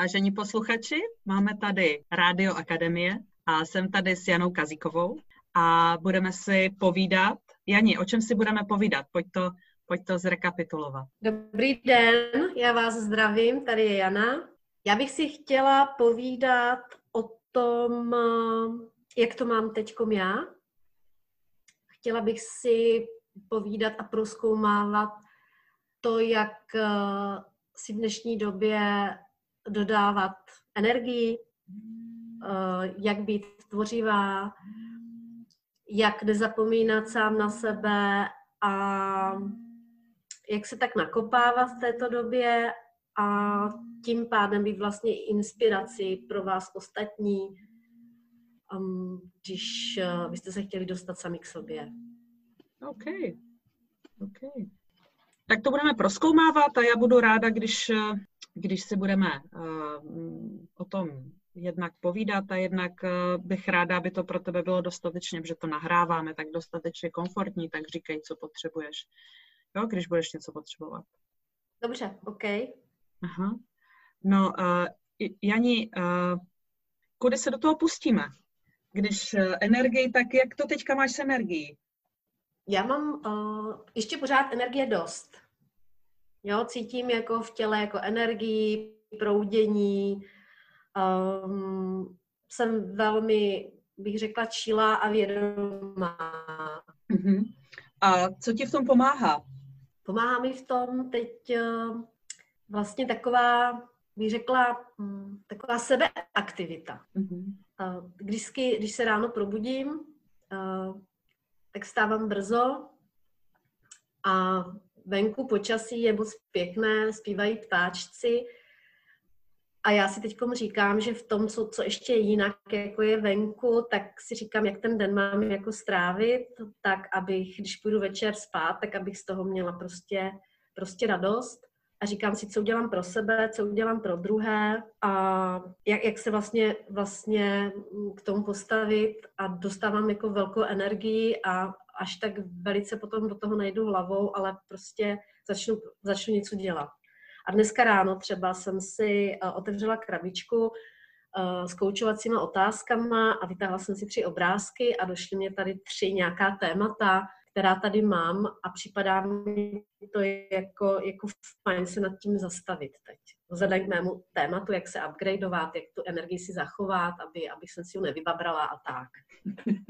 Vážení posluchači, máme tady Rádio Akademie a jsem tady s Janou Kazíkovou a budeme si povídat. Jani, o čem si budeme povídat? Pojď to, pojď to zrekapitulovat. Dobrý den, já vás zdravím, tady je Jana. Já bych si chtěla povídat o tom, jak to mám teďkom já. Chtěla bych si povídat a proskoumávat to, jak si v dnešní době dodávat energii, eh, jak být tvořivá, jak nezapomínat sám na sebe a jak se tak nakopávat v této době a tím pádem být vlastně inspirací pro vás ostatní, um, když byste se chtěli dostat sami k sobě. OK. OK. Tak to budeme proskoumávat a já budu ráda, když když si budeme uh, o tom jednak povídat a jednak uh, bych ráda, aby to pro tebe bylo dostatečně, že to nahráváme, tak dostatečně komfortní, tak říkej, co potřebuješ, jo, když budeš něco potřebovat. Dobře, OK. Aha. No, uh, Jani, uh, kudy se do toho pustíme? Když uh, energii, tak jak to teďka máš s energií? Já mám uh, ještě pořád energie dost. Jo, cítím jako v těle jako energii, proudění. Um, jsem velmi, bych řekla, čílá a vědomá. Uh-huh. A co ti v tom pomáhá? Pomáhá mi v tom teď uh, vlastně taková, bych řekla, um, taková sebeaktivita. Uh-huh. Uh, když, když se ráno probudím, uh, tak stávám brzo a venku počasí je moc pěkné, zpívají ptáčci a já si teď říkám, že v tom, co, co ještě je jinak, jako je venku, tak si říkám, jak ten den mám jako strávit, tak abych, když půjdu večer spát, tak abych z toho měla prostě, prostě radost. A říkám si, co udělám pro sebe, co udělám pro druhé a jak, jak se vlastně, vlastně k tomu postavit a dostávám jako velkou energii a, až tak velice potom do toho nejdu hlavou, ale prostě začnu, začnu něco dělat. A dneska ráno třeba jsem si uh, otevřela krabičku uh, s koučovacíma otázkama a vytáhla jsem si tři obrázky a došly mě tady tři nějaká témata, která tady mám a připadá mi to jako, jako fajn se nad tím zastavit teď. Vzhledem k mému tématu, jak se upgradeovat, jak tu energii si zachovat, aby, abych se si ji nevybabrala a tak.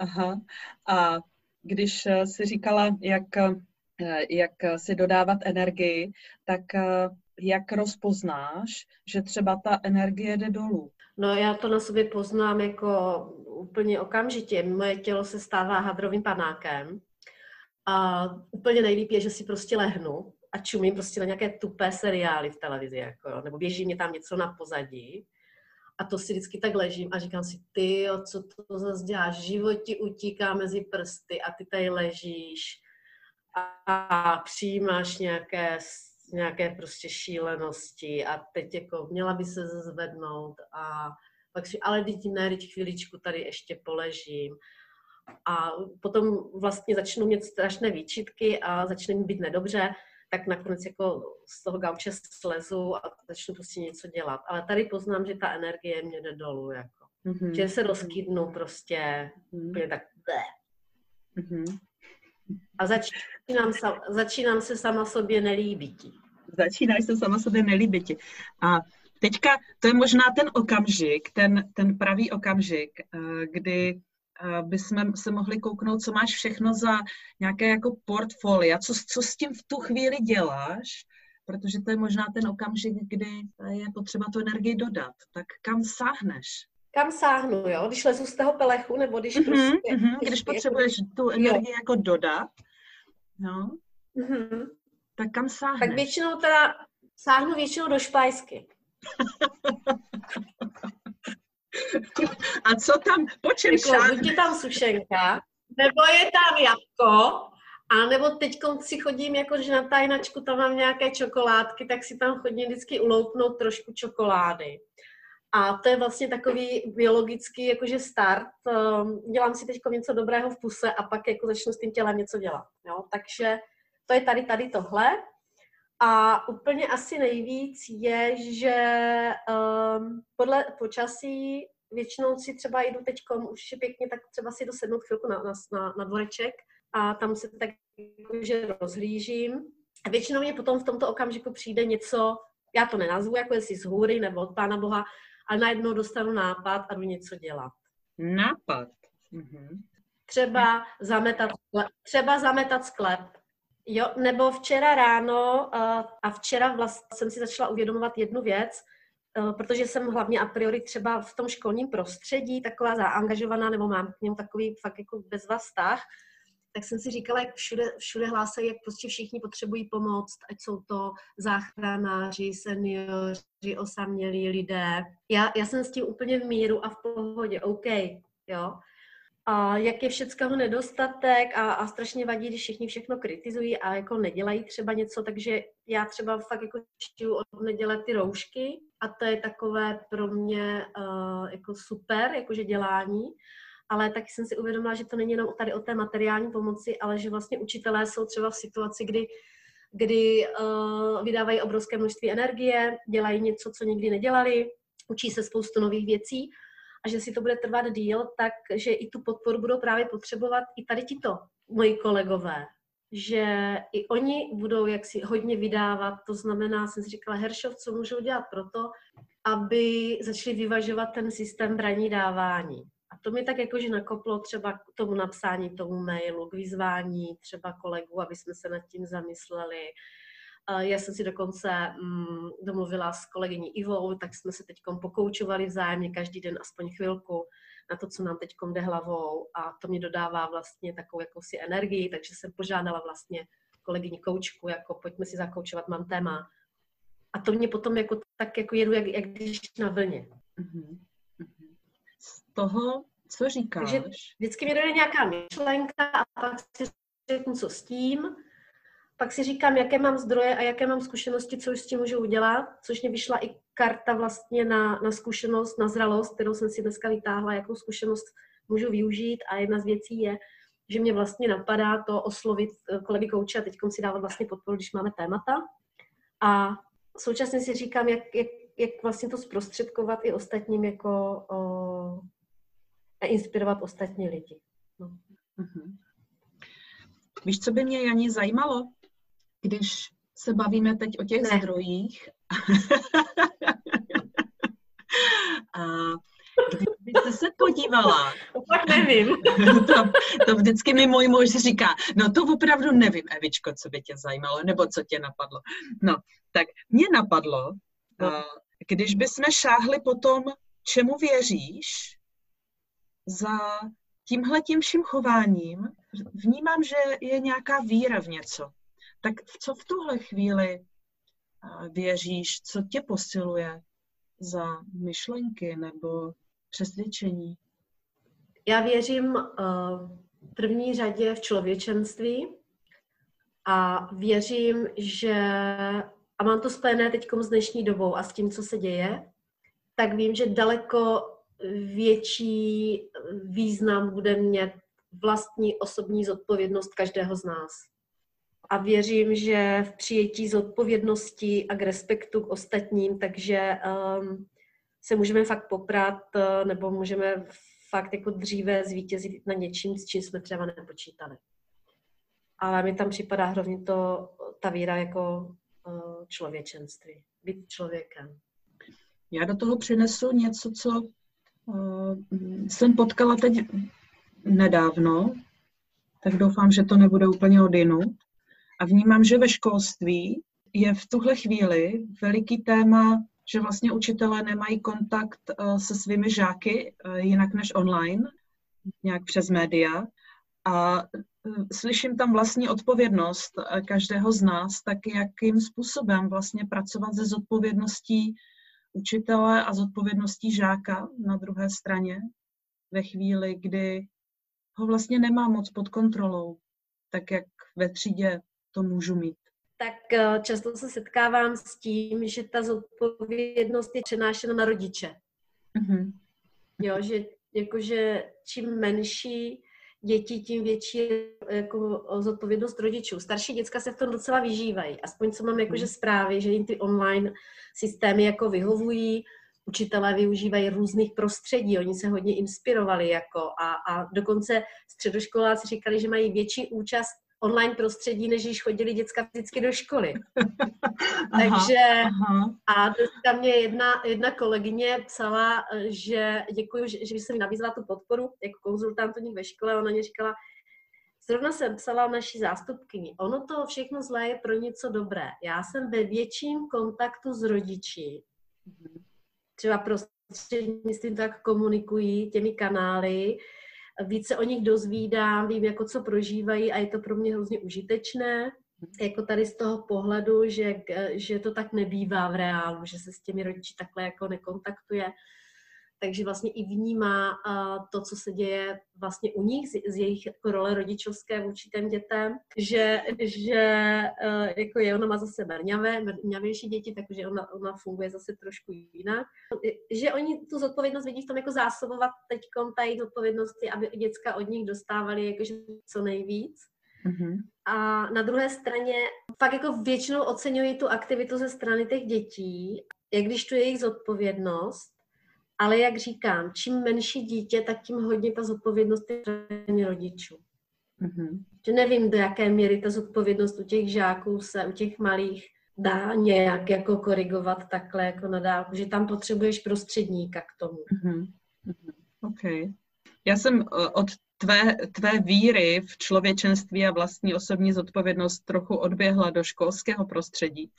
Aha. A když eh, si říkala, jak, eh, jak si dodávat energii, tak eh, jak rozpoznáš, že třeba ta energie jde dolů? No já to na sobě poznám jako úplně okamžitě. Moje tělo se stává hadrovým panákem a úplně nejlíp je, že si prostě lehnu a čumím prostě na nějaké tupé seriály v televizi, jako, nebo běží mě tam něco na pozadí a to si vždycky tak ležím a říkám si, ty, co to zase děláš, život ti utíká mezi prsty a ty tady ležíš a přijímáš nějaké, nějaké prostě šílenosti a teď jako měla by se zvednout a pak si, ale teď ne, teď chviličku tady ještě poležím. A potom vlastně začnu mít strašné výčitky a začne mi být nedobře tak nakonec jako z toho gauče slezu a začnu prostě něco dělat. Ale tady poznám, že ta energie mě jde dolů, jako. Mm-hmm. Že se rozkýdnu prostě mm-hmm. úplně tak mm-hmm. A začínám, začínám se sama sobě nelíbit. Začínáš se sama sobě nelíbit. A teďka to je možná ten okamžik, ten, ten pravý okamžik, eh, kdy bychom se mohli kouknout, co máš všechno za nějaké jako portfolia, co, co s tím v tu chvíli děláš, protože to je možná ten okamžik, kdy je potřeba tu energii dodat. Tak kam sáhneš? Kam sáhnu, jo? Když lezu z toho pelechu, nebo když mm-hmm, prostě... Mm-hmm, když, když potřebuješ tu energii jo. jako dodat, no, mm-hmm. Tak kam sáhneš? Tak většinou teda sáhnu většinou do špajsky. A co tam, po čem jako, Buď je tam sušenka, nebo je tam jabko, a nebo teď si chodím, jako že na tajnačku tam mám nějaké čokoládky, tak si tam chodím vždycky uloupnout trošku čokolády. A to je vlastně takový biologický jakože start. Ehm, dělám si teď něco dobrého v puse a pak jako začnu s tím tělem něco dělat. Jo? Takže to je tady tady tohle. A úplně asi nejvíc je, že um, podle počasí většinou si třeba jdu teď, už je pěkně, tak třeba si jdu sednout chvilku na, na, na dvoreček a tam se tak že rozhlížím. A většinou mě potom v tomto okamžiku přijde něco, já to nenazvu jako jestli z hůry nebo od Pána Boha, ale najednou dostanu nápad a jdu něco dělat. Nápad? Mhm. Třeba zametat, třeba zametat sklep. Jo, nebo včera ráno uh, a včera vlastně jsem si začala uvědomovat jednu věc, uh, protože jsem hlavně a priori třeba v tom školním prostředí taková zaangažovaná, nebo mám k němu takový fakt jako bezva vztah, tak jsem si říkala, jak všude, všude hlásají, jak prostě všichni potřebují pomoc, ať jsou to záchranáři, seniori, osamělí lidé. Já, já jsem s tím úplně v míru a v pohodě, OK, jo. A jak je všeckého nedostatek a, a strašně vadí, když všichni všechno kritizují a jako nedělají třeba něco, takže já třeba fakt jako čiju od neděle ty roušky a to je takové pro mě uh, jako super, jakože dělání ale taky jsem si uvědomila, že to není jenom tady o té materiální pomoci, ale že vlastně učitelé jsou třeba v situaci, kdy, kdy uh, vydávají obrovské množství energie, dělají něco, co nikdy nedělali, učí se spoustu nových věcí a že si to bude trvat díl, takže i tu podporu budou právě potřebovat i tady tito moji kolegové, že i oni budou jaksi hodně vydávat, to znamená, jsem si říkala, Heršov, co můžou dělat proto, aby začali vyvažovat ten systém braní dávání to mi tak jakože nakoplo třeba k tomu napsání tomu mailu, k vyzvání třeba kolegů, aby jsme se nad tím zamysleli. Já jsem si dokonce mm, domluvila s kolegyní Ivou, tak jsme se teď pokoučovali vzájemně každý den aspoň chvilku na to, co nám teď jde hlavou a to mi dodává vlastně takovou jakousi energii, takže jsem požádala vlastně kolegyni koučku, jako pojďme si zakoučovat, mám téma. A to mě potom jako tak jako jedu, jak, jak když na vlně. Mm-hmm. Z toho co říkáš? Takže vždycky mi dojde nějaká myšlenka a pak si řeknu, co s tím. Pak si říkám, jaké mám zdroje a jaké mám zkušenosti, co už s tím můžu udělat, což mě vyšla i karta vlastně na, na zkušenost, na zralost, kterou jsem si dneska vytáhla, jakou zkušenost můžu využít a jedna z věcí je, že mě vlastně napadá to oslovit eh, kolegy kouče a teď si dávat vlastně podporu, když máme témata. A současně si říkám, jak, jak, jak vlastně to zprostředkovat i ostatním jako o, a inspirovat ostatní lidi. No. Uh-huh. Víš, co by mě, Janí, zajímalo, když se bavíme teď o těch ne. zdrojích? a kdybyste se podívala... Pak nevím. to, to vždycky mi můj muž říká, no to opravdu nevím, Evičko, co by tě zajímalo, nebo co tě napadlo. No, tak mě napadlo, no. když bychom šáhli po tom, čemu věříš, za tímhle tím vším chováním vnímám, že je nějaká víra v něco. Tak v co v tuhle chvíli věříš, co tě posiluje za myšlenky nebo přesvědčení? Já věřím v první řadě v člověčenství a věřím, že, a mám to spojené teď s dnešní dobou a s tím, co se děje, tak vím, že daleko větší význam bude mít vlastní osobní zodpovědnost každého z nás. A věřím, že v přijetí zodpovědnosti a k respektu k ostatním, takže um, se můžeme fakt poprat, uh, nebo můžeme fakt jako dříve zvítězit na něčím, s čím jsme třeba nepočítali. Ale mi tam připadá hlavně to, ta víra jako uh, člověčenství, být člověkem. Já do toho přinesu něco, co Eh, jsem potkala teď nedávno, tak doufám, že to nebude úplně odinu. A vnímám, že ve školství je v tuhle chvíli veliký téma, že vlastně učitelé nemají kontakt eh, se svými žáky eh, jinak než online, nějak přes média. A slyším tam vlastní odpovědnost každého z nás, tak jakým způsobem vlastně pracovat se zodpovědností učitele a zodpovědností žáka na druhé straně ve chvíli, kdy ho vlastně nemá moc pod kontrolou, tak jak ve třídě to můžu mít. Tak eh, často se setkávám s tím, že ta zodpovědnost je přenášena na rodiče. Mm-hmm. Jo, že jakože čím menší dětí, tím větší jako zodpovědnost rodičů. Starší děcka se v tom docela vyžívají. Aspoň co mám jakože hmm. zprávy, že jim ty online systémy jako vyhovují, učitelé využívají různých prostředí, oni se hodně inspirovali jako a, a dokonce středoškoláci říkali, že mají větší účast online prostředí, než když chodili děcka vždycky do školy. Takže aha. a dneska mě jedna, jedna kolegyně psala, že děkuji, že, že jsem mi nabízela tu podporu jako konzultant ve škole. Ona mě říkala, Zrovna jsem psala naší zástupkyni. Ono to všechno zlé je pro něco dobré. Já jsem ve větším kontaktu s rodiči. Mhm. Třeba prostřednictvím tak komunikují těmi kanály více o nich dozvídám, vím, jako co prožívají a je to pro mě hrozně užitečné. Jako tady z toho pohledu, že, že to tak nebývá v reálu, že se s těmi rodiči takhle jako nekontaktuje takže vlastně i vnímá to, co se děje vlastně u nich, z, jejich jako role rodičovské vůči těm dětem, že, že e, jako je, ona má zase mrňavé, mrňavější děti, takže ona, ona funguje zase trošku jinak. Že oni tu zodpovědnost vidí v tom jako zásobovat teď tady zodpovědnosti, aby děcka od nich dostávali jakože co nejvíc. Mm-hmm. A na druhé straně fakt jako většinou oceňují tu aktivitu ze strany těch dětí, jak když tu jejich zodpovědnost, ale jak říkám, čím menší dítě, tak tím hodně ta zodpovědnost je rodičů. Mm-hmm. Že nevím, do jaké míry ta zodpovědnost u těch žáků se, u těch malých dá nějak jako korigovat takhle jako nadál, že tam potřebuješ prostředníka k tomu. Mm-hmm. OK. Já jsem eh, od tvé, tvé víry v člověčenství a vlastní osobní zodpovědnost trochu odběhla do školského prostředí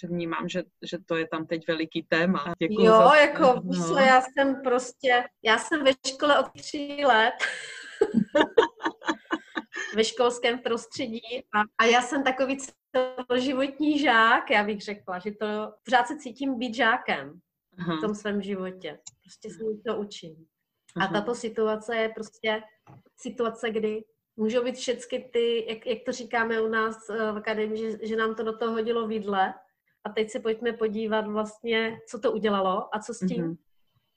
že vnímám, že, že to je tam teď veliký téma. Děkuju jo, za... jako no. já jsem prostě, já jsem ve škole od tří let. ve školském prostředí a, a já jsem takový celoživotní žák, já bych řekla, že to pořád se cítím být žákem Aha. v tom svém životě. Prostě se to učím. Aha. A tato situace je prostě situace, kdy můžou být všechny ty, jak, jak to říkáme u nás eh, v akademii, že, že nám to do toho hodilo vidle, a teď se pojďme podívat vlastně, co to udělalo a co s tím. Mm-hmm.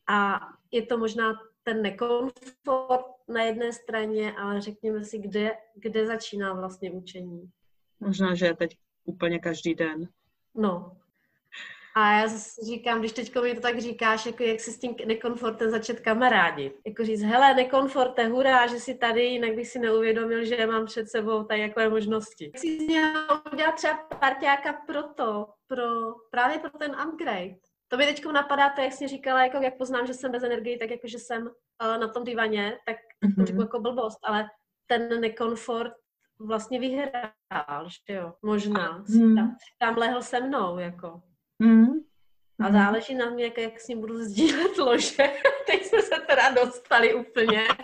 A je to možná ten nekomfort na jedné straně, ale řekněme si, kde, kde začíná vlastně učení. Možná, že je teď úplně každý den. No, a já říkám, když teď mi to tak říkáš, jako jak si s tím nekomfortem začet kamarádi. Jako říct, hele, nekomforte, hurá, že jsi tady, jinak bych si neuvědomil, že mám před sebou tady jakové možnosti. Z něho udělat třeba parťáka pro to, pro, právě pro ten upgrade. To mi teď napadá to, jak jsi říkala, jako jak poznám, že jsem bez energie, tak jako, že jsem uh, na tom divaně, tak mm-hmm. to řeknu jako blbost, ale ten nekomfort vlastně vyhrál, že jo, možná. Mm. Tam, tam lehl se mnou, jako. Mm. A záleží na mě, jak, jak s ním budu sdílet lože. Teď jsme se teda dostali úplně.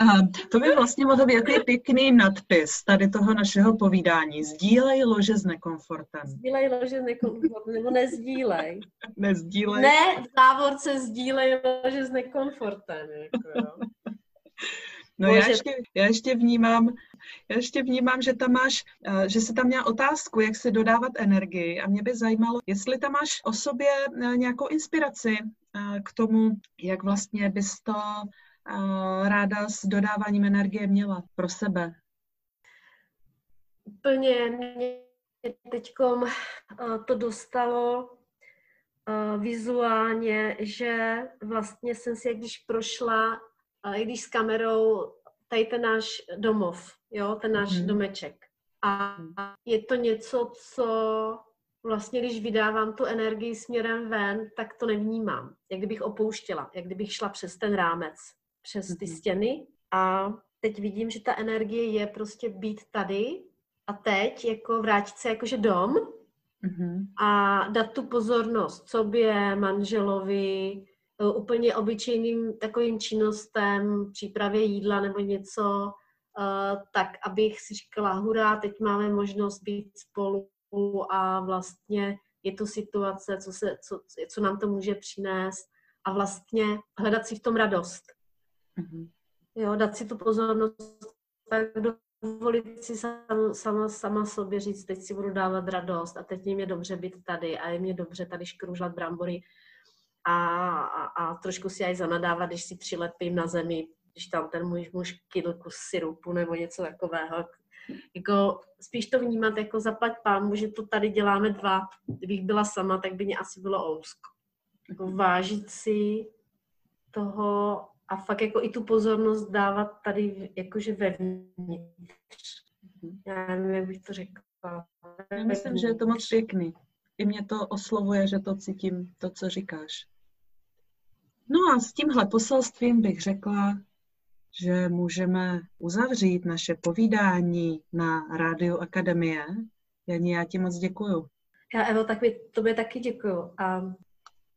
A to by vlastně mohl být takový pěkný nadpis tady toho našeho povídání. Sdílej lože s nekomfortem. Sdílej lože s nekomfortem, nebo nezdílej. Nezdílej. Ne, v závorce sdílej lože s nekomfortem. Jako, jo. No já ještě, já ještě vnímám, já ještě vnímám, že tam máš, eh, že se tam měla otázku, jak se dodávat energii a mě by zajímalo, jestli tam máš o sobě eh, nějakou inspiraci eh, k tomu, jak vlastně bys to ráda s dodáváním energie měla pro sebe. Úplně mě teďkom to dostalo vizuálně, že vlastně jsem si, když prošla i když s kamerou, tady ten náš domov, jo, ten náš mm. domeček. A je to něco, co vlastně, když vydávám tu energii směrem ven, tak to nevnímám. Jak kdybych opouštěla, jak kdybych šla přes ten rámec, přes ty mm. stěny a teď vidím, že ta energie je prostě být tady a teď jako vrátit se jakože dom mm-hmm. a dát tu pozornost sobě, manželovi, úplně obyčejným takovým činnostem, přípravě jídla nebo něco, e, tak abych si říkala, hurá, teď máme možnost být spolu a vlastně je to situace, co, se, co, co nám to může přinést a vlastně hledat si v tom radost. Mm-hmm. Jo, dát si tu pozornost, tak dovolit si sama, sama, sama sobě říct, teď si budu dávat radost a teď mě dobře být tady a je mě dobře tady škružlat brambory a, a, a trošku si aj zanadávat, když si přilepím na zemi, když tam ten můj muž kydl kus syrupu nebo něco takového. Jako spíš to vnímat jako zaplať pámu, že to tady děláme dva. Kdybych byla sama, tak by mě asi bylo ousko. Jako vážit si toho a fakt jako i tu pozornost dávat tady jakože vevnitř. Já nevím, jak bych to řekla. Já myslím, že je to moc pěkný. I mě to oslovuje, že to cítím, to, co říkáš. No a s tímhle poselstvím bych řekla, že můžeme uzavřít naše povídání na Rádiu Akademie. Janí, já ti moc děkuju. Já, Evo, tak mi, tobě taky děkuju. Um,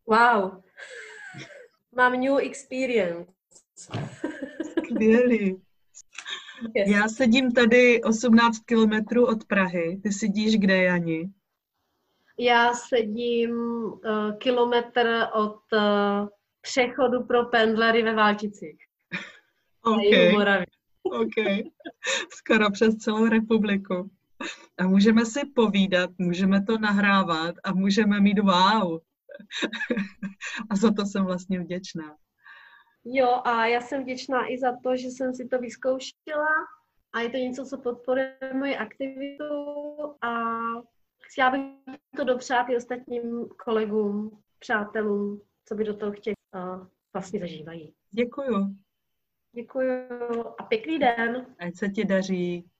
wow, mám new experience. Skvělý. Já sedím tady 18 kilometrů od Prahy. Ty sedíš kde, Jani? Já sedím uh, kilometr od uh, přechodu pro pendlery ve Válticích. OK. OK. Skoro přes celou republiku. A můžeme si povídat, můžeme to nahrávat a můžeme mít wow. a za to jsem vlastně vděčná. Jo, a já jsem vděčná i za to, že jsem si to vyzkoušela a je to něco, co podporuje moji aktivitu a chtěla bych to dopřát i ostatním kolegům, přátelům, co by do toho chtěli a vlastně zažívají. Děkuju. Děkuju a pěkný den. Ať se ti daří.